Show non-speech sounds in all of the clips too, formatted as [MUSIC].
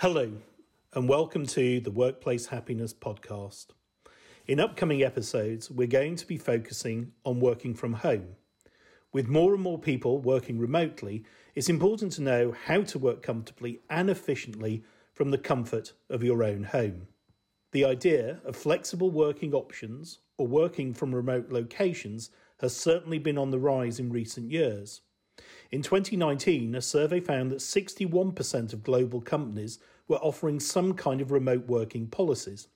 Hello, and welcome to the Workplace Happiness Podcast. In upcoming episodes, we're going to be focusing on working from home. With more and more people working remotely, it's important to know how to work comfortably and efficiently from the comfort of your own home. The idea of flexible working options or working from remote locations has certainly been on the rise in recent years. In 2019, a survey found that 61% of global companies were offering some kind of remote working policies.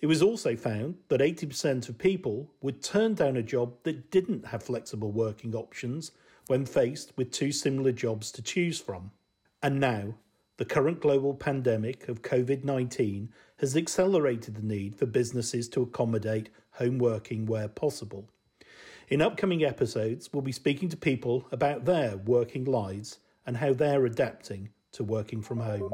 It was also found that 80% of people would turn down a job that didn't have flexible working options when faced with two similar jobs to choose from. And now, the current global pandemic of COVID 19 has accelerated the need for businesses to accommodate home working where possible. In upcoming episodes, we'll be speaking to people about their working lives and how they're adapting to working from home.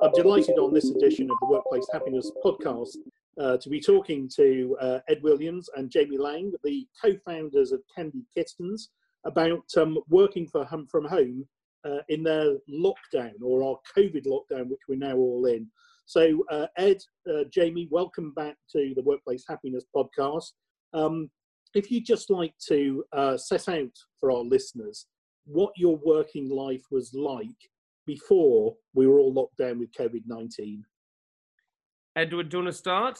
I'm delighted on this edition of the Workplace Happiness podcast uh, to be talking to uh, Ed Williams and Jamie Laing, the co founders of Candy Kittens about um, working home, from home uh, in their lockdown or our COVID lockdown, which we're now all in. So, uh, Ed, uh, Jamie, welcome back to the Workplace Happiness podcast. Um, if you'd just like to uh, set out for our listeners what your working life was like before we were all locked down with COVID 19. Edward, do you want to start?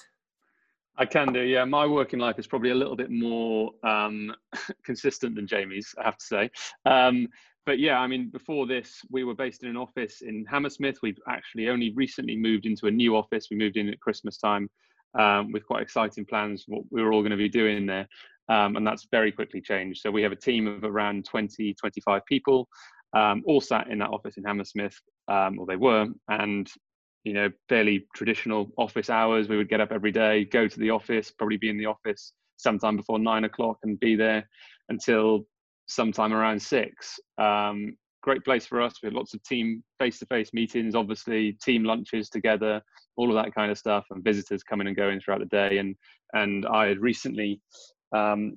I can do, yeah. My working life is probably a little bit more um, [LAUGHS] consistent than Jamie's, I have to say. Um, but yeah, I mean, before this, we were based in an office in Hammersmith. We've actually only recently moved into a new office. We moved in at Christmas time um, with quite exciting plans what we were all going to be doing there. Um, and that's very quickly changed. So we have a team of around 20, 25 people, um, all sat in that office in Hammersmith, um, or they were. And you know, fairly traditional office hours. We would get up every day, go to the office, probably be in the office sometime before nine o'clock and be there until sometime around six. Um, great place for us. We had lots of team face-to-face meetings, obviously team lunches together, all of that kind of stuff, and visitors coming and going throughout the day. And and I had recently um,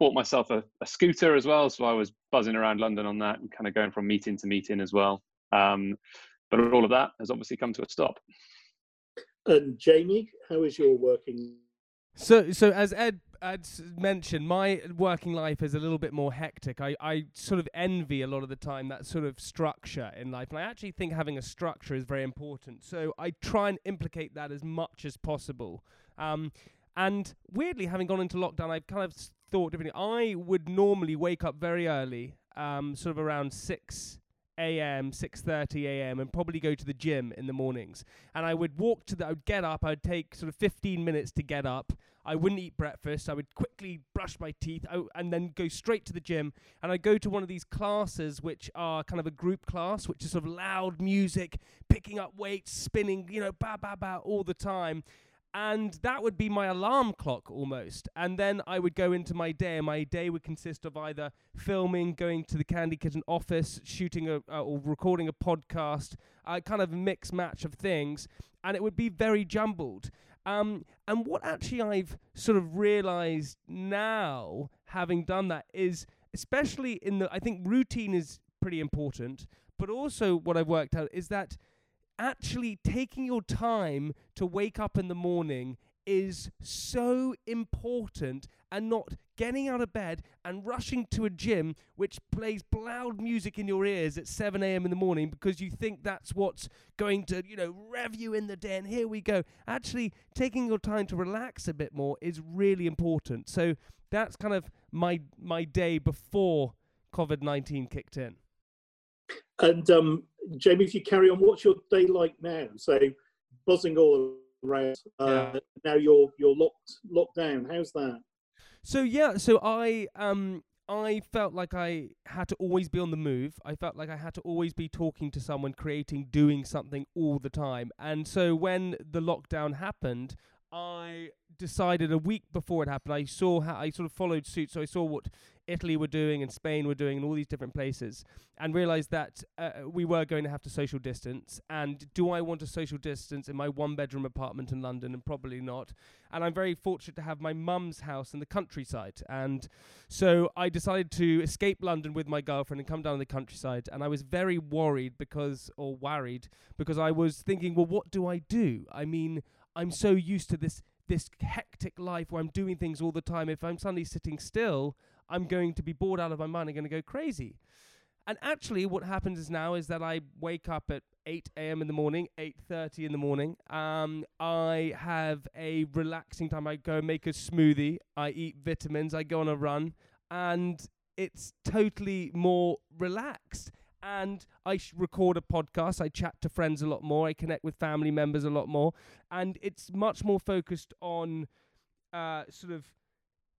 bought myself a, a, scooter as well, so I was buzzing around London on that and kind of going from meeting to meeting as well. Um, but all of that has obviously come to a stop. And Jamie, how is your working? So, so as Ed had mentioned, my working life is a little bit more hectic. I, I sort of envy a lot of the time that sort of structure in life, and I actually think having a structure is very important. So I try and implicate that as much as possible. Um, and weirdly, having gone into lockdown, I've kind of thought differently. I would normally wake up very early, um, sort of around six a.m., 6:30 a.m., and probably go to the gym in the mornings. And I would walk to the. I would get up. I'd take sort of 15 minutes to get up. I wouldn't eat breakfast. I would quickly brush my teeth oh, and then go straight to the gym. And I'd go to one of these classes, which are kind of a group class, which is sort of loud music, picking up weights, spinning, you know, ba ba ba all the time and that would be my alarm clock almost. And then I would go into my day, and my day would consist of either filming, going to the Candy Kitten office, shooting a, uh, or recording a podcast, uh, kind of a mix match of things, and it would be very jumbled. Um, and what actually I've sort of realized now, having done that, is especially in the, I think routine is pretty important, but also what I've worked out is that actually taking your time to wake up in the morning is so important and not getting out of bed and rushing to a gym which plays loud music in your ears at 7 a.m. in the morning because you think that's what's going to, you know, rev you in the day. And here we go. Actually, taking your time to relax a bit more is really important. So that's kind of my my day before COVID 19 kicked in. And um, Jamie, if you carry on, what's your day like now? So buzzing all around. Uh, yeah. Now you're you're locked locked down. How's that? So yeah, so I um I felt like I had to always be on the move. I felt like I had to always be talking to someone, creating, doing something all the time. And so when the lockdown happened, I decided a week before it happened. I saw how I sort of followed suit, so I saw what Italy were doing and Spain were doing and all these different places, and realized that uh, we were going to have to social distance. And do I want to social distance in my one-bedroom apartment in London? And probably not. And I'm very fortunate to have my mum's house in the countryside, and so I decided to escape London with my girlfriend and come down to the countryside. And I was very worried because, or worried because I was thinking, well, what do I do? I mean. I'm so used to this this hectic life where I'm doing things all the time. If I'm suddenly sitting still, I'm going to be bored out of my mind. I'm going to go crazy. And actually, what happens is now is that I wake up at 8 a.m. in the morning, 8:30 in the morning. Um, I have a relaxing time. I go make a smoothie. I eat vitamins. I go on a run, and it's totally more relaxed and I record a podcast. I chat to friends a lot more. I connect with family members a lot more, and it's much more focused on uh, sort of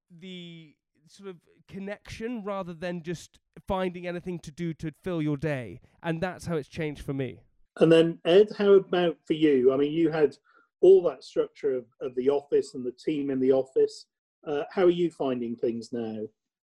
the sort of connection rather than just finding anything to do to fill your day. And that's how it's changed for me. And then Ed, how about for you? I mean, you had all that structure of, of the office and the team in the office. Uh, how are you finding things now?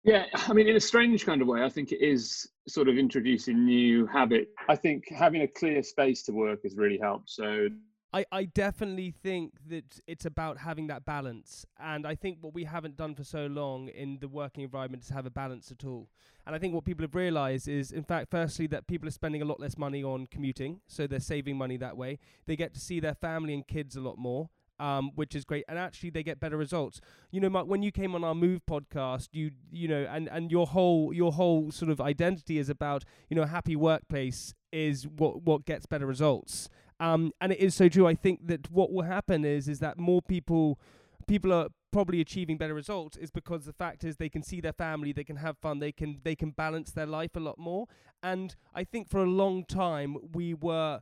Yeah, I mean, in a strange kind of way, I think it is sort of introducing new habit. I think having a clear space to work has really helped. So I, I definitely think that it's about having that balance. And I think what we haven't done for so long in the working environment is have a balance at all. And I think what people have realized is, in fact, firstly, that people are spending a lot less money on commuting. So they're saving money that way. They get to see their family and kids a lot more um, which is great. And actually, they get better results. You know, Mark, when you came on our Move podcast, you you know, and and your whole your whole sort of identity is about you know, a happy workplace is what what gets better results. Um, and it is so true. I think that what will happen is is that more people people are probably achieving better results is because the fact is they can see their family, they can have fun, they can they can balance their life a lot more. And I think for a long time we were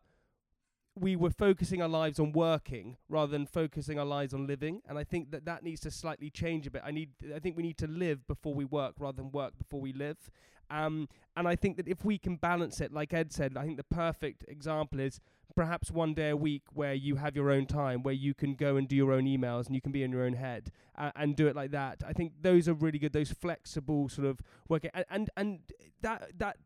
we were focusing our lives on working rather than focusing our lives on living. And i think that that needs to slightly change a bit. I need i think we need to live before we work rather than work before we live. Um, and i think that if we can balance it like ed said i think the perfect example is perhaps one day a week where you have your own time where you can go and do your own emails and you can be in your own head uh, and do it like that. I think those are really good those flexible sort of working and and, and that that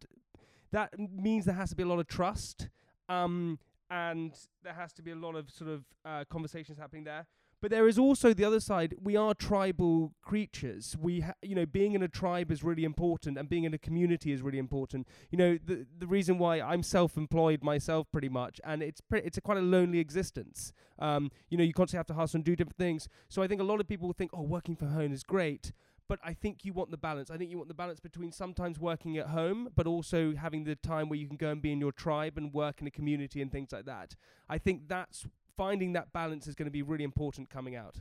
that means there has to be a lot of trust. Um, and there has to be a lot of sort of uh, conversations happening there. But there is also the other side. We are tribal creatures. We, ha- you know, being in a tribe is really important, and being in a community is really important. You know, the the reason why I'm self-employed myself, pretty much, and it's pre- it's a quite a lonely existence. Um, you know, you constantly have to hustle and do different things. So I think a lot of people will think, oh, working from home is great, but I think you want the balance. I think you want the balance between sometimes working at home, but also having the time where you can go and be in your tribe and work in a community and things like that. I think that's finding that balance is going to be really important coming out.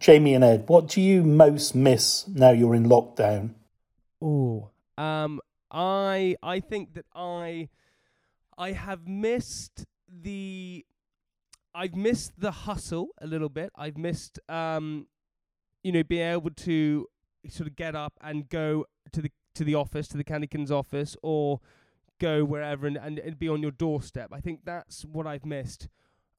Jamie and Ed, what do you most miss now you're in lockdown? Oh, um, I I think that I I have missed the I've missed the hustle a little bit. I've missed um, you know, being able to sort of get up and go to the to the office, to the Candy Kittens office, or go wherever and, and, and be on your doorstep. I think that's what I've missed.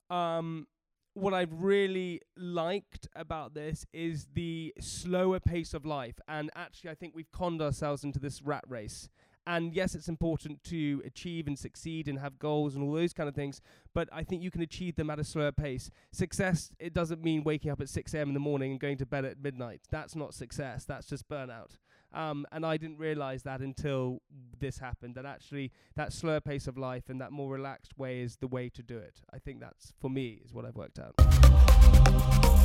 Um, what I've really liked about this is the slower pace of life. And actually, I think we've conned ourselves into this rat race. And yes, it's important to achieve and succeed and have goals and all those kind of things, but I think you can achieve them at a slower pace. Success, it doesn't mean waking up at 6 a.m. in the morning and going to bed at midnight. That's not success, that's just burnout. Um, and I didn't realize that until this happened that actually that slower pace of life and that more relaxed way is the way to do it. I think that's, for me, is what I've worked out.